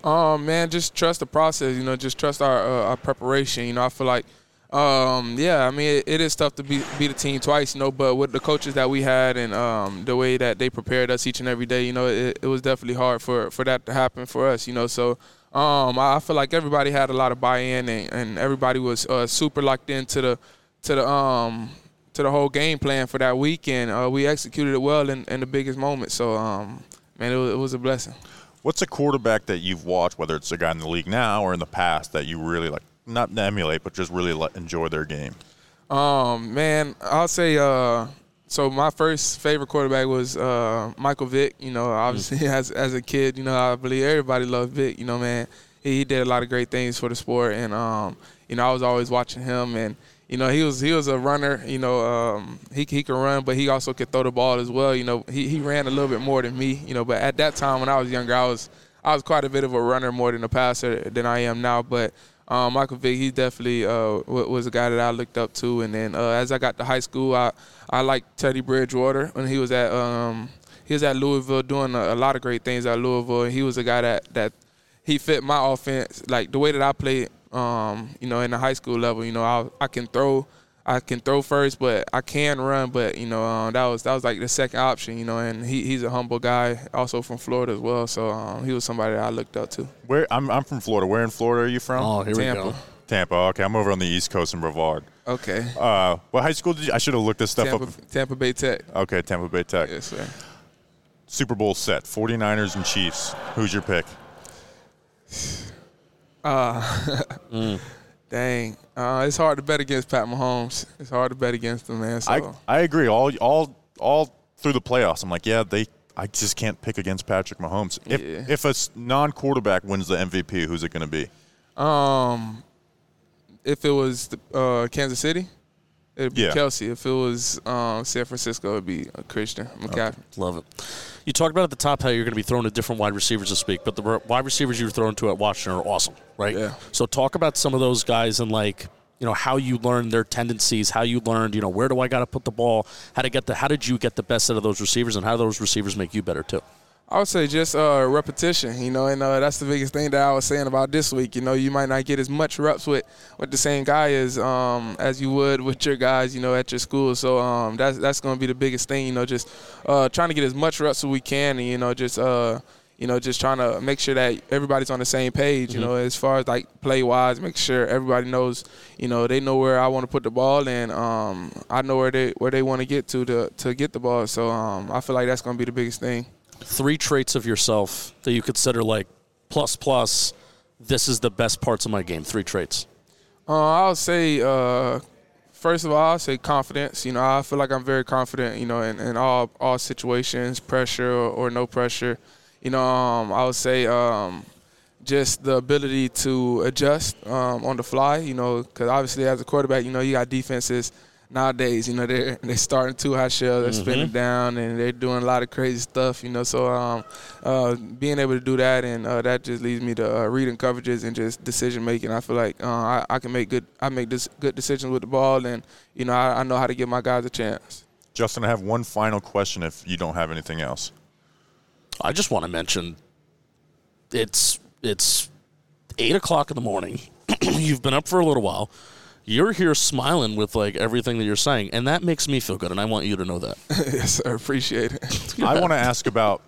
um man just trust the process you know just trust our, uh, our preparation you know i feel like um, yeah, I mean, it, it is tough to be, beat a team twice, you know, but with the coaches that we had and um, the way that they prepared us each and every day, you know, it, it was definitely hard for, for that to happen for us, you know. So um, I feel like everybody had a lot of buy-in and, and everybody was uh, super locked into the to the um to the whole game plan for that weekend. Uh, we executed it well in, in the biggest moment. So, um, man, it was, it was a blessing. What's a quarterback that you've watched, whether it's a guy in the league now or in the past, that you really like? not emulate, but just really enjoy their game? Um, man, I'll say. Uh, so my first favorite quarterback was uh, Michael Vick. You know, obviously mm. as as a kid, you know, I believe everybody loved Vick. You know, man, he, he did a lot of great things for the sport, and um, you know, I was always watching him, and you know, he was he was a runner. You know, um, he he could run, but he also could throw the ball as well. You know, he he ran a little bit more than me. You know, but at that time when I was younger, I was I was quite a bit of a runner more than a passer than I am now. But um, Michael Vick, he definitely uh, was a guy that I looked up to. And then uh, as I got to high school, I I liked Teddy Bridgewater when he was at um, he was at Louisville doing a, a, lot of great things at Louisville. He was a guy that that he fit my offense like the way that I played. Um, you know, in the high school level, you know, I I can throw. I can throw first, but I can run. But you know, um, that was that was like the second option. You know, and he, he's a humble guy, also from Florida as well. So um, he was somebody that I looked up to. Where I'm I'm from Florida. Where in Florida are you from? Oh, here Tampa. we go. Tampa. Okay, I'm over on the East Coast in Brevard. Okay. Uh, what high school did you? I should have looked this stuff Tampa, up. Tampa Bay Tech. Okay, Tampa Bay Tech. Yes, sir. Super Bowl set. 49ers and Chiefs. Who's your pick? Uh, mm. Dang, uh, it's hard to bet against Pat Mahomes. It's hard to bet against him, man. So. I I agree. All all all through the playoffs, I'm like, yeah, they. I just can't pick against Patrick Mahomes. If yeah. if a non-quarterback wins the MVP, who's it going to be? Um, if it was uh, Kansas City, it'd be yeah. Kelce. If it was um, San Francisco, it'd be Christian McCaffrey. Okay. Love it. You talked about at the top how you're going to be throwing to different wide receivers this week, but the wide receivers you were throwing to at Washington are awesome, right? Yeah. So talk about some of those guys and like you know how you learned their tendencies, how you learned you know where do I got to put the ball, how to get the how did you get the best out of those receivers, and how those receivers make you better too. I would say just uh, repetition, you know, and uh, that's the biggest thing that I was saying about this week. You know, you might not get as much reps with, with the same guy as um, as you would with your guys, you know, at your school. So um, that's that's going to be the biggest thing, you know, just uh, trying to get as much reps as we can, and you know, just uh, you know, just trying to make sure that everybody's on the same page. You mm-hmm. know, as far as like play wise, make sure everybody knows, you know, they know where I want to put the ball, and um, I know where they where they want to get to to to get the ball. So um, I feel like that's going to be the biggest thing three traits of yourself that you consider like plus plus. This is the best parts of my game. Three traits. Uh, I'll say uh, first of all, I'll say confidence. You know, I feel like I'm very confident. You know, in, in all all situations, pressure or, or no pressure. You know, um, I would say um, just the ability to adjust um, on the fly. You know, because obviously as a quarterback, you know, you got defenses nowadays, you know, they're they're starting too high shell, they're mm-hmm. spinning down, and they're doing a lot of crazy stuff, you know. So um, uh, being able to do that, and uh, that just leads me to uh, reading coverages and just decision making. I feel like uh, I, I, can make good I make this good decisions with the ball, and you know I, I know how to give my guys a chance. Justin, I have one final question. If you don't have anything else, I just want to mention it's it's eight o'clock in the morning. You've been up for a little while you're here smiling with like everything that you're saying, and that makes me feel good, and I want you to know that. yes, I appreciate it. I want to ask about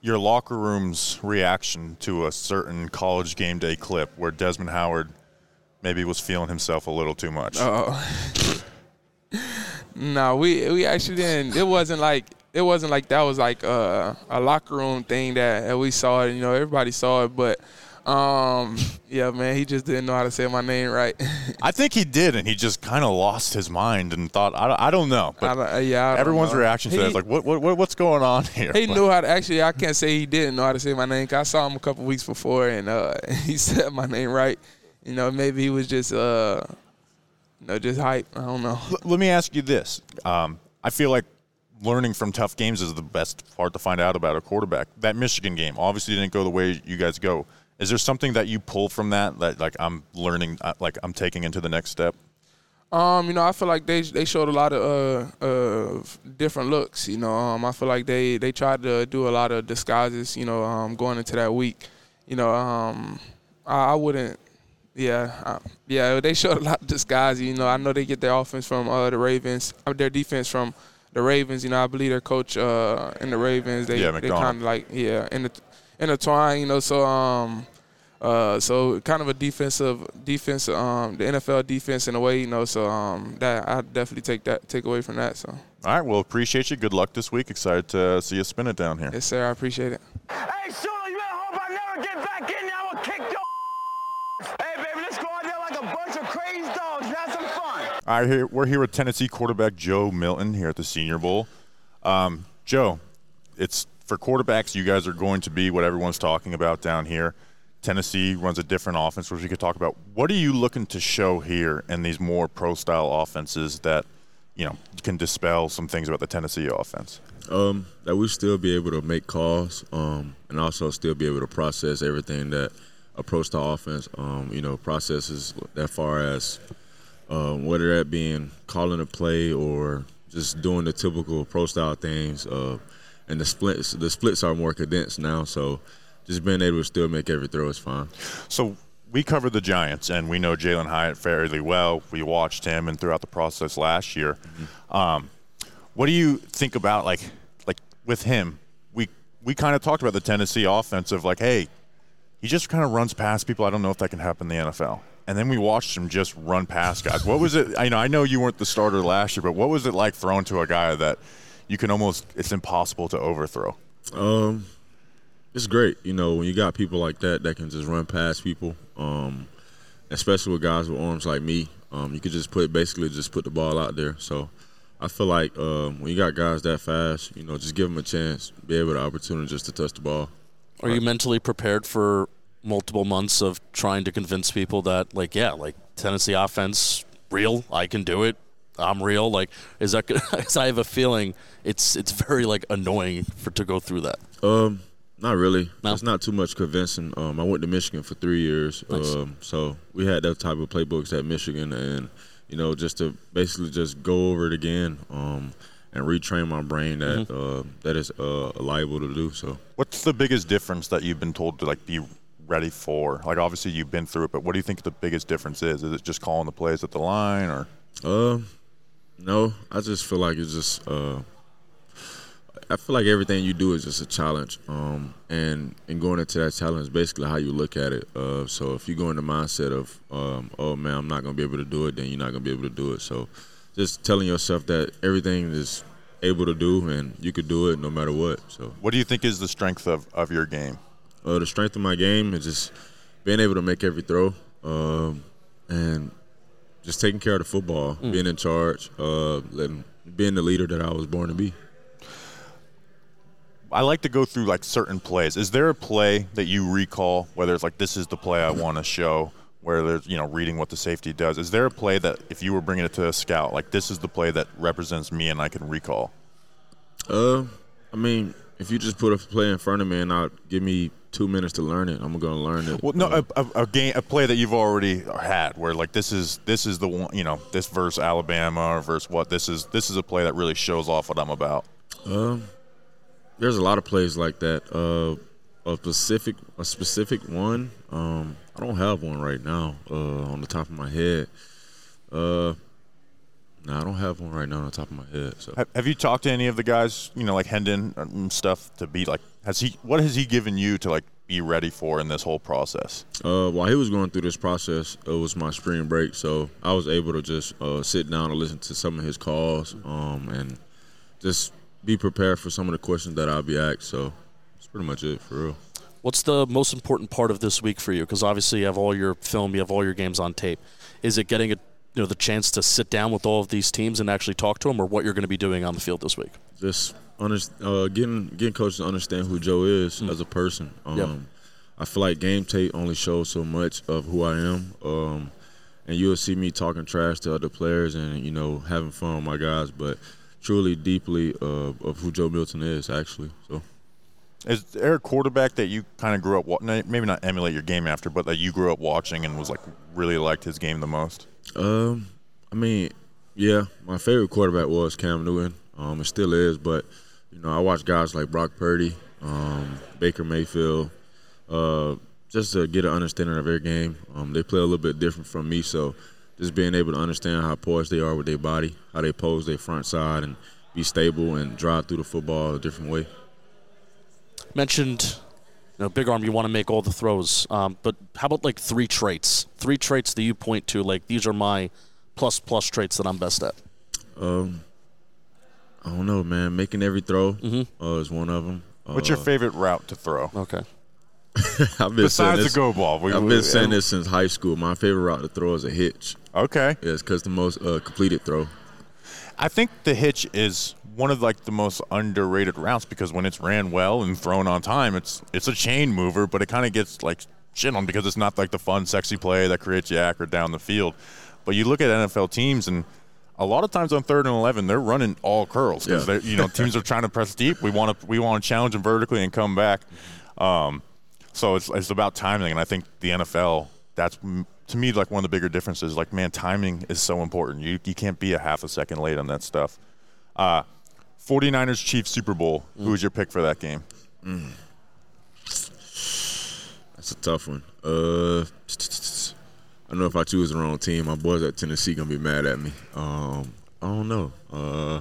your locker room's reaction to a certain college game day clip where Desmond Howard maybe was feeling himself a little too much. Oh. no, we we actually didn't. It wasn't like it wasn't like that was like a, a locker room thing that, that we saw it. You know, everybody saw it, but um, yeah, man, he just didn't know how to say my name right. I think he did, and he just kind of lost his mind and thought, I don't, I don't know. But don't- uh, yeah, don't everyone's know. reaction to He- that is like, what, what, what, what's going on here? He But- knew how to actually. I can't say he didn't know how to say my name. 'cause I saw him a couple weeks before, and uh, he said my name right. You know, maybe he was just, uh, you know, just hype. I don't know. L- let me ask you this. Um, I feel like learning from tough games is the best part to find out about a quarterback. That Michigan game obviously didn't go the way you guys go. Is there something that you pull from that that like I'm learning, uh, like I'm taking into the next step? Um, you know, I feel like they they showed a lot of uh, uh different looks. You know, um, I feel like they they tried to do a lot of disguises. You know, um, going into that week. You know, um, I, I wouldn't. Yeah, I, yeah, they showed a lot of disguises. You know, I know they get their offense from uh, the Ravens, uh, their defense from the Ravens. You know, I believe their coach uh, in the Ravens. They Yeah, they kind of like yeah, in the intertwine. You know, so um. Uh, so kind of a defensive defense, um, the NFL defense in a way, you know. So um, that I definitely take that take away from that. So All right. Well, appreciate you. Good luck this week. Excited to see you spin it down here. yes, sir, I appreciate it. Hey, Shula, you better hope I never get back in there. I will kick your Hey, baby, let's go out there like a bunch of crazy dogs and have some fun. All right, here, we're here with Tennessee quarterback Joe Milton here at the Senior Bowl. Um, Joe, it's for quarterbacks. You guys are going to be what everyone's talking about down here. Tennessee runs a different offense, which we could talk about. What are you looking to show here in these more pro-style offenses that you know can dispel some things about the Tennessee offense? um, that we still be able to make calls um, and also still be able to process everything that a pro style offense, um, you know, processes that far as um, whether that being calling a play or just doing the typical pro style things. Uh, and the splits, the splits are more condensed now, so just being able to still make every throw is fine. So we covered the Giants, and we know Jalin Hyatt fairly well. We watched him, and throughout the process last year. Um, what do you think about like like with him? We we kind of talked about the Tennessee offensive, like, hey, he just kind of runs past people. I don't know if that can happen in the NFL. And then we watched him just run past guys. What was it? I know I know you weren't the starter last year, but what was it like throwing to a guy that you can almost it's impossible to overthrow? Um, it's great, you know, when you got people like that that can just run past people. Um, especially with guys with arms like me, um, you could just put basically just put the ball out there. So I feel like um, when you got guys that fast, you know, just give them a chance, be able to opportunity just to touch the ball. Are you mentally prepared for multiple months of trying to convince people that, like, yeah, like Tennessee offense, real, I can do it, I'm real? Like, is that? Because I have a feeling it's it's very like annoying for to go through that. Um, not really. No? It's not too much convincing. Um, I went to Michigan for three years, Nice. um, so we had that type of playbooks at Michigan, and you know, just to basically just go over it again um, and retrain my brain that uh, that is uh, liable to do so. What's the biggest difference that you've been told to like be ready for? Like obviously you've been through it, but what do you think the biggest difference is? Is it just calling the plays at the line or Uh, no, I just feel like it's just. Uh, I feel like everything you do is just a challenge, um, and and going into that challenge is basically how you look at it. Uh, so if you go in the mindset of, um, oh man, I'm not gonna be able to do it, then you're not gonna be able to do it. So just telling yourself that everything is able to do and you could do it no matter what. So what do you think is the strength of, of your game? uh, the strength of my game is just being able to make every throw um, and just taking care of the football, being in charge, uh, letting, being the leader that I was born to be. I like to go through like certain plays. Is there a play that you recall, whether it's like this is the play I want to show, where there's you know reading what the safety does? Is there a play that if you were bringing it to a scout, like this is the play that represents me and I can recall? Uh, I mean, if you just put a play in front of me and I'll give me two minutes to learn it, I'm gonna learn it. Well, no, a, a, a game, a play that you've already had, where like this is this is the one, you know, this versus Alabama or versus what this is. This is a play that really shows off what I'm about. Um, there's a lot of plays like that. Uh, a specific a specific one. Um, I don't have one right now uh, on the top of my head. Uh, no, I don't have one right now on the top of my head. So Have, have you talked to any of the guys, you know, like Hendon and stuff, to be like, has he? What has he given you to like be ready for in this whole process? uh, while he was going through this process, it was my spring break, so I was able to just uh, sit down and listen to some of his calls um, and just be prepared for some of the questions that I'll be asked. So that's pretty much it for real. What's the most important part of this week for you? Because obviously you have all your film, you have all your games on tape. Is it getting a, you know the chance to sit down with all of these teams and actually talk to them, or what you're going to be doing on the field this week? Just under, uh, getting getting coaches to understand who Joe is as a person. Um, Yep. I feel like game tape only shows so much of who I am. Um, and you'll see me talking trash to other players and you know having fun with my guys, but truly deeply uh, of who Joe Milton is actually. So Is there a quarterback that you kind of grew up wa- maybe not emulate your game after, but that you grew up watching and was like really liked his game the most? Um, I mean, yeah, my favorite quarterback was Cam Newton. Um, it still is, but you know, I watch guys like Brock Purdy, um, Baker Mayfield, uh, just to get an understanding of their game. Um, they play a little bit different from me, so just being able to understand how poised they are with their body, how they pose their front side, and be stable and drive through the football a different way. Mentioned, you know, big arm. You want to make all the throws, um, but how about like three traits? Three traits that you point to, like these are my plus plus traits that I'm best at. Um, I don't know, man. Making every throw uh, is one of them. What's your favorite route to throw? Okay. I've been saying Besides this- the go ball. We, I've we- been saying this since high school. My favorite route to throw is a hitch. Okay. Yes, because the most uh, completed throw. I think the hitch is one of like the most underrated routes because when it's ran well and thrown on time, it's it's a chain mover, but it kind of gets like shit on because it's not like the fun, sexy play that creates you accurate down the field. But you look at NFL teams and a lot of times on third and eleven, they're running all curls because Yeah. you know teams are trying to press deep. We want to we want to challenge them vertically and come back. Um, so it's it's about timing, and I think the NFL that's to me like one of the bigger differences. Like man, timing is so important. You you can't be a half a second late on that stuff. Uh, 49ers Chiefs Super Bowl. Who was your pick for that game? That's a tough one. Uh, I don't know if I choose the wrong team. My boys at Tennessee gonna be mad at me. Um, I don't know. Uh,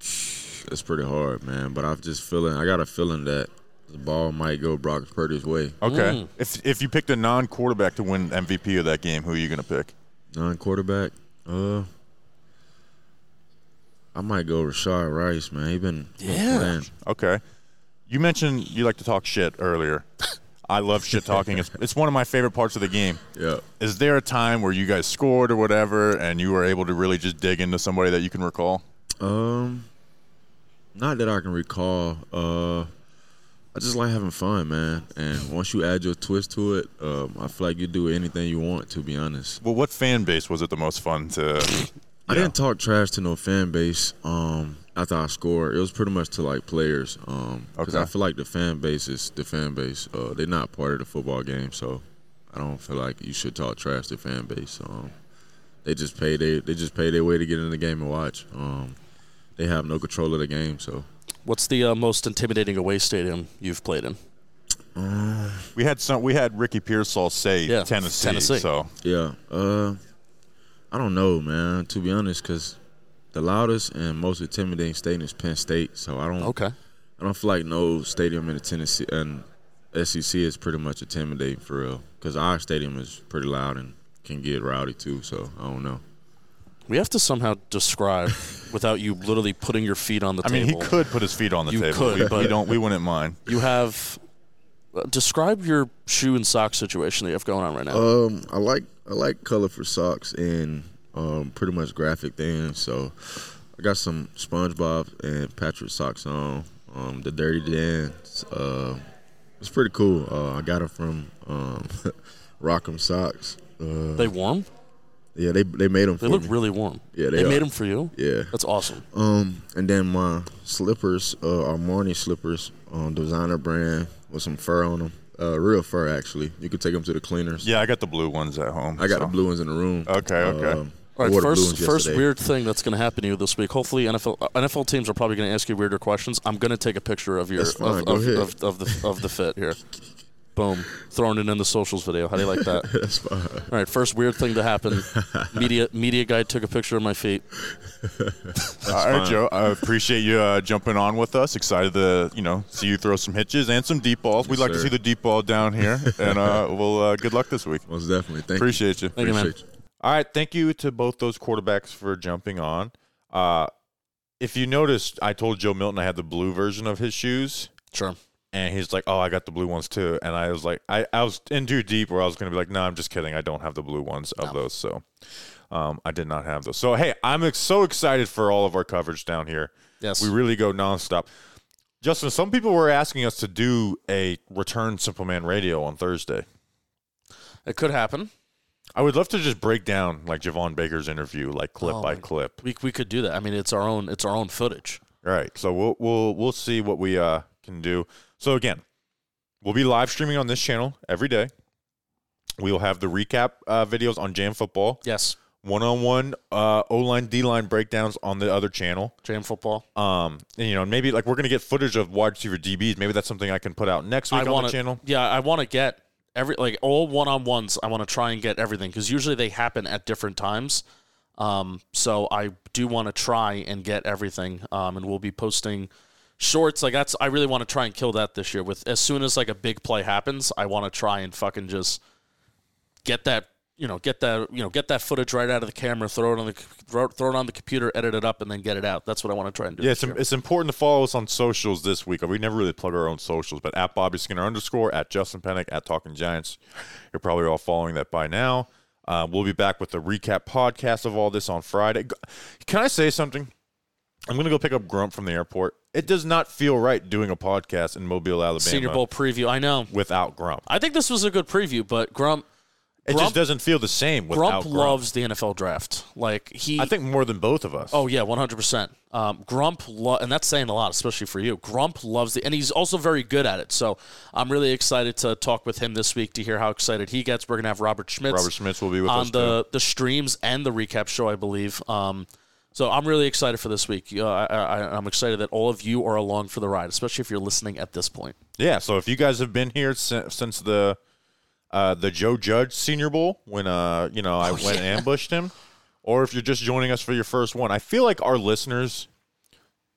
it's pretty hard, man. But I'm just feeling. I got a feeling that the ball might go Brock Purdy's way. Okay. If if you picked a non-quarterback to win MVP of that game, who are you going to pick? Non-quarterback. Uh, I might go Rashee Rice, man. He been Yeah. playing. Okay. You mentioned you like to talk shit earlier. I love shit talking. It's, it's one of my favorite parts of the game. Yeah. Is there a time where you guys scored or whatever, and you were able to really just dig into somebody that you can recall? Um, not that I can recall. Uh, I just like having fun, man. And once you add your twist to it, um, I feel like you do anything you want. To be honest, Well, what fan base was it the most fun to? I didn't talk trash to no fan base. Um, after I scored, it was pretty much to like players. Um, because Okay. I feel like the fan base is the fan base. Uh, they're not part of the football game, so I don't feel like you should talk trash to fan base. Um, they just pay they they just pay their way to get in the game and watch. Um, they have no control of the game, so. What's the uh, most intimidating away stadium you've played in? We had some. We had Ricky Pearsall say Yeah, Tennessee. Tennessee. So Yeah. Uh, I don't know, man. To be honest, because the loudest and most intimidating stadium is Penn State. So I don't. Okay. I don't feel like no stadium in the Tennessee and SEC is pretty much intimidating for real. Because our stadium is pretty loud and can get rowdy too. So I don't know. We have to somehow describe without you literally putting your feet on the table. I mean, he could put his feet on the You table. could, we, we don't. We wouldn't mind. You have uh, describe your shoe and sock situation that you have going on right now. Um, I like I like colorful socks and um, pretty much graphic things. So I got some SpongeBob and Patrick socks on. Um, the Dirty Dance. Uh, it's pretty cool. Uh, I got it from um, Rock'em Socks. Uh, they warm? yeah, they they made them. They for look me. really warm. Yeah, they they made them for you. Yeah. That's awesome. Um, and then my slippers uh, are morning slippers on designer brand with some fur on them. Uh, real fur actually. You could take them to the cleaners. Yeah, I got the blue ones at home. I got so. the blue ones in the room. Okay, okay. Um, All I right, wore the blue first first weird thing that's going to happen to you this week. Hopefully, NFL uh, NFL teams are probably going to ask you weirder questions. I'm going to take a picture of your of, of, of, of the of the fit here. Boom, throwing it in the socials video. How do you like that? That's fine. All right, first weird thing to happen. Media media guy took a picture of my feet. All right, Joe. I appreciate you uh, jumping on with us. Excited to you know see you throw some hitches and some deep balls. We'd like to see the deep ball down here, and uh, well, uh, good luck this week. Most definitely. Thank Appreciate you. Thank you, man. You. All right, thank you to both those quarterbacks for jumping on. Uh, if you noticed, I told Joe Milton I had the blue version of his shoes. Sure. And he's like, "Oh, I got the blue ones too." And I was like, I, I was in too deep where I was going to be like, "No, I'm just kidding. I don't have the blue ones of those." So, um, I did not have those. So, hey, I'm ex- so excited for all of our coverage down here. Yes. We really go nonstop. Justin, some people were asking us to do a return Simple Man Radio on Thursday. It could happen. I would love to just break down like Javon Baker's interview, like clip Oh by clip. We we could do that. I mean, it's our own it's our own footage. All right, so we'll we'll we'll see what we uh can do. So again, we'll be live streaming on this channel every day. We will have the recap uh, videos on JM Football, Yes. one-on-one uh, O-line, D-line breakdowns on the other channel. JM football. Um, and, you know, maybe like we're gonna get footage of wide receiver DBs. Maybe that's something I can put out next week I on want the channel. Yeah, I want to get every like all one on ones. I want to try and get everything because usually they happen at different times. Um, so I do want to try and get everything. Um, and we'll be posting shorts. Like that's I really want to try and kill that this year. With as soon as like a big play happens, I want to try and fucking just get that. You know, get that you know, get that footage right out of the camera, throw it on the throw, throw it on the computer, edit it up, and then get it out. That's what I want to try and do. Yeah, it's, it's important to follow us on socials this week. We never really plug our own socials, but at Bobby Skinner underscore, at Justin Penik, at Talkin Giants. You're probably all following that by now. Uh, we'll be back with the recap podcast of all this on Friday. Can I say something? I'm going to go pick up Grump from the airport. It does not feel right doing a podcast in Mobile, Alabama Senior Bowl preview. I know. without Grump. I think this was a good preview, but Grump It Grump- just doesn't feel the same without Grump Grump. loves the NFL draft. Like he, I think more than both of us. oh yeah, one hundred percent. Um, Grump, lo- and that's saying a lot, especially for you. Grump loves the, and he's also very good at it. So I'm really excited to talk with him this week to hear how excited he gets. We're gonna have Robert Schmitz, Robert Schmitz will be with on us the too. the streams and the recap show, I believe. Um, so I'm really excited for this week. Uh, I, I, I'm excited that all of you are along for the ride, especially if you're listening at this point. Yeah, so if you guys have been here since, since the uh, the Joe Judge Senior Bowl when uh you know I went and ambushed him, or if you're just joining us for your first one, I feel like our listeners,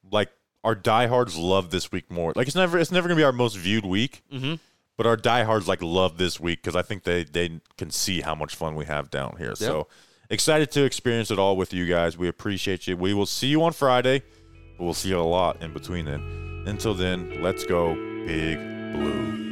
like our diehards, love this week more. Like it's never it's never gonna be our most viewed week, mm-hmm. but our diehards like love this week because I think they they can see how much fun we have down here. So excited to experience it all with you guys. We appreciate you. We will see you on Friday, we'll see you a lot in between then. Until then, let's go big blue.